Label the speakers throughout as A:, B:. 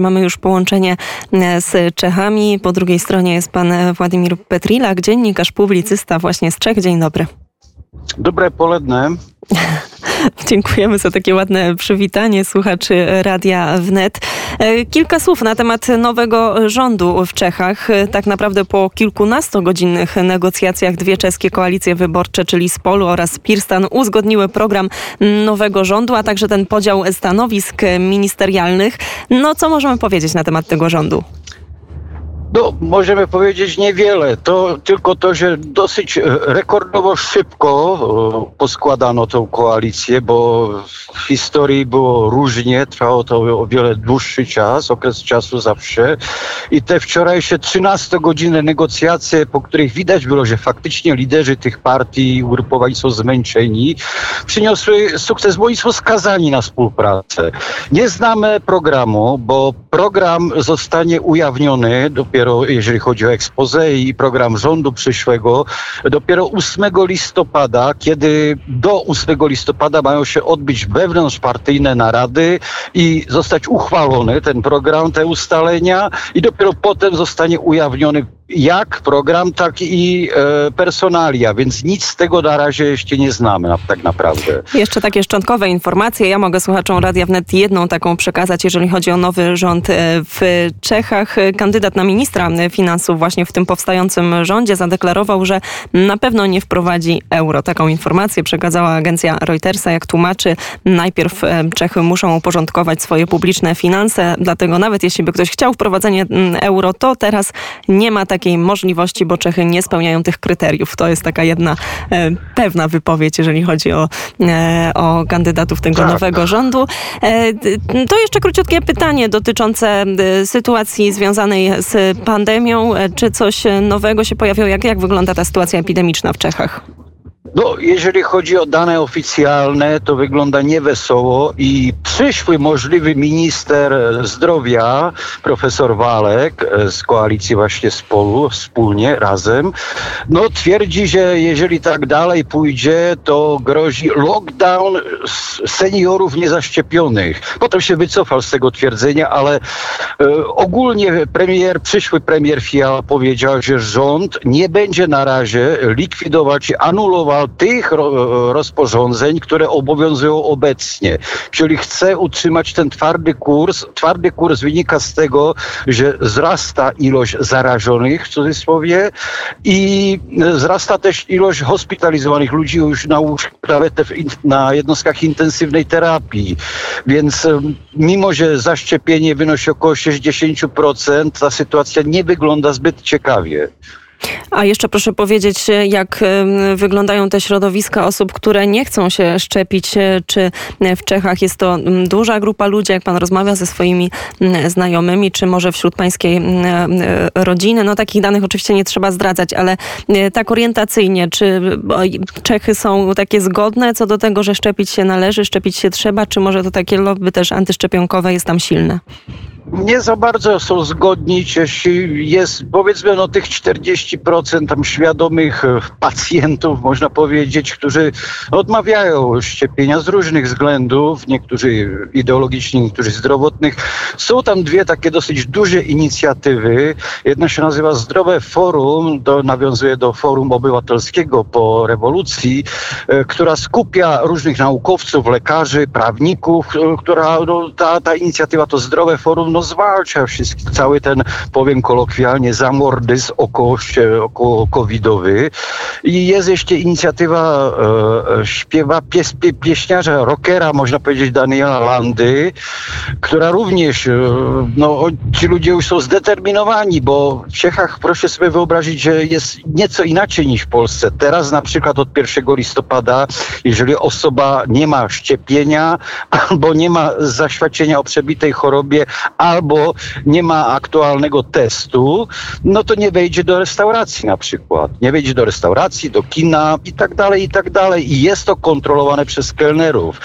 A: Mamy już połączenie e, z Czechami. Po drugiej stronie jest pan Władimir Petrilak, dziennikarz, publicysta właśnie z Czech. Dzień dobry.
B: Dobre poledne.
A: Dziękujemy za takie ładne przywitanie słuchaczy Radia Wnet. E, kilka słów na temat nowego rządu w Czechach. E, tak naprawdę po kilkunastogodzinnych negocjacjach dwie czeskie koalicje wyborcze, czyli Spolu oraz Pirstan, uzgodniły program nowego rządu, a także ten podział stanowisk ministerialnych. No co możemy powiedzieć na temat tego rządu?
B: No, możemy powiedzieć niewiele. To tylko to, że dosyć e, rekordowo szybko e, poskładano tą koalicję, bo w historii było różnie, trwało to o wiele dłuższy czas, okres czasu zawsze. I te wczorajsze 13-godzinne negocjacje, po których widać było, że faktycznie liderzy tych partii i ugrupowań są zmęczeni, przyniosły sukces, bo oni są skazani na współpracę. Nie znamy programu, bo program zostanie ujawniony dopiero dopiero jeżeli chodzi o expose i program rządu przyszłego, dopiero 8 listopada, kiedy do 8 listopada mają się odbyć wewnątrzpartyjne narady i zostać uchwalony ten program, te ustalenia i dopiero potem zostanie ujawniony jak program, tak i e, personalia, więc nic z tego na razie jeszcze nie znamy na, tak naprawdę.
A: Jeszcze takie szczątkowe informacje. Ja mogę słuchaczom Radia Wnet jedną taką przekazać, jeżeli chodzi o nowy rząd e, w Czechach. Kandydat na ministra finansów właśnie w tym powstającym rządzie zadeklarował, że na pewno nie wprowadzi euro. Taką informację przekazała agencja Reutersa. Jak tłumaczy, najpierw e, Czechy muszą uporządkować swoje publiczne finanse, dlatego nawet jeśli by ktoś chciał wprowadzenie euro, to teraz nie ma takiej możliwości, bo Czechy nie spełniają tych kryteriów. To jest taka jedna e, pewna wypowiedź, jeżeli chodzi o, e, o kandydatów tego tak. nowego rządu. To jeszcze króciutkie pytanie dotyczące sytuacji związanej z pandemią. E, czy coś nowego się pojawiło? Jak, jak wygląda ta sytuacja epidemiczna w Czechach?
B: No, jeżeli chodzi o dane oficjalne, to wygląda niewesoło i przyszły możliwy minister zdrowia, profesor Walek z koalicji właśnie z Polu, wspólnie, razem, no twierdzi, że jeżeli tak dalej pójdzie, to grozi lockdown seniorów niezaszczepionych. Potem się wycofał z tego twierdzenia, ale e, ogólnie premier, przyszły premier Fiala powiedział, że rząd nie będzie na razie likwidować, anulował tych rozporządzeń, które obowiązują obecnie. Czyli chce utrzymać ten twardy kurs. Twardy kurs wynika z tego, że wzrasta ilość zarażonych w cudzysłowie i wzrasta też ilość hospitalizowanych ludzi już na, nawet na jednostkach intensywnej terapii. Więc mimo, że zaszczepienie wynosi około 60%, ta sytuacja nie wygląda zbyt ciekawie.
A: A jeszcze proszę powiedzieć, jak wyglądają te środowiska osób, które nie chcą się szczepić? Czy w Czechach jest to duża grupa ludzi, jak pan rozmawia ze swoimi znajomymi, czy może wśród pańskiej rodziny? No takich danych oczywiście nie trzeba zdradzać, ale tak orientacyjnie, czy Czechy są takie zgodne co do tego, że szczepić się należy, szczepić się trzeba, czy może to takie lobby też antyszczepionkowe jest tam silne?
B: Nie za bardzo są zgodni, jeśli jest powiedzmy no tych 40% tam świadomych e, pacjentów, można powiedzieć, którzy odmawiają szczepienia z różnych względów, niektórzy ideologicznych, niektórzy zdrowotnych. Są tam dwie takie dosyć duże inicjatywy. Jedna się nazywa Zdrowe Forum, to nawiązuje do Forum Obywatelskiego po rewolucji, e, która skupia różnych naukowców, lekarzy, prawników, e, która no, ta, ta inicjatywa to Zdrowe Forum no, zwalcza cały ten, powiem kolokwialnie, zamordyzm około, covidowy. I jest jeszcze inicjatywa e śpiewa pies, pie, pieśniarza, rockera, można powiedzieć, Daniela Landy, która również, e, no, ci ludzie już są zdeterminowani, bo w Czechach, proszę sobie wyobrazić, że jest nieco inaczej niż w Polsce. Teraz na przykład od 1 listopada, jeżeli osoba nie ma szczepienia albo nie ma zaświadczenia o przebitej chorobie, albo nie ma aktualnego testu, no to nie wejdzie do restauracji na przykład. Nie wejdzie do restauracji, do kina i tak dalej, i tak dalej. I jest to kontrolowane przez kelnerów.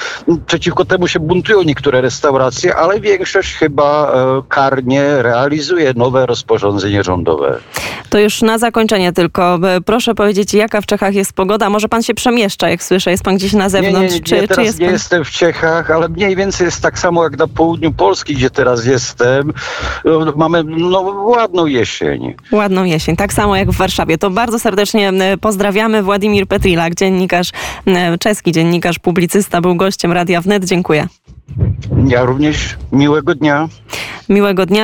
B: Przeciwko temu się buntują niektóre restauracje, ale większość chyba e, karnie realizuje nowe rozporządzenie rządowe.
A: To już na zakończenie tylko. e, Proszę powiedzieć, jaka w Czechach jest pogoda? Może pan się przemieszcza, jak słyszę. Jest pan gdzieś na
B: Nie,
A: zewnątrz?
B: nie, nie,
A: czy,
B: ja
A: czy
B: teraz
A: jest
B: nie
A: pan...
B: jestem w Czechach, ale mniej więcej jest tak samo jak na południu Polski, gdzie teraz jestem. No, Mamy no, ładną jesień.
A: Ładną jesień, tak samo jak w Warszawie. To bardzo serdecznie pozdrawiamy. Władimir Petrilak, dziennikarz, czeski dziennikarz, publicysta, był gościem Radia Wnet. Dziękuję.
B: Ja również miłego dnia.
A: Miłego dnia.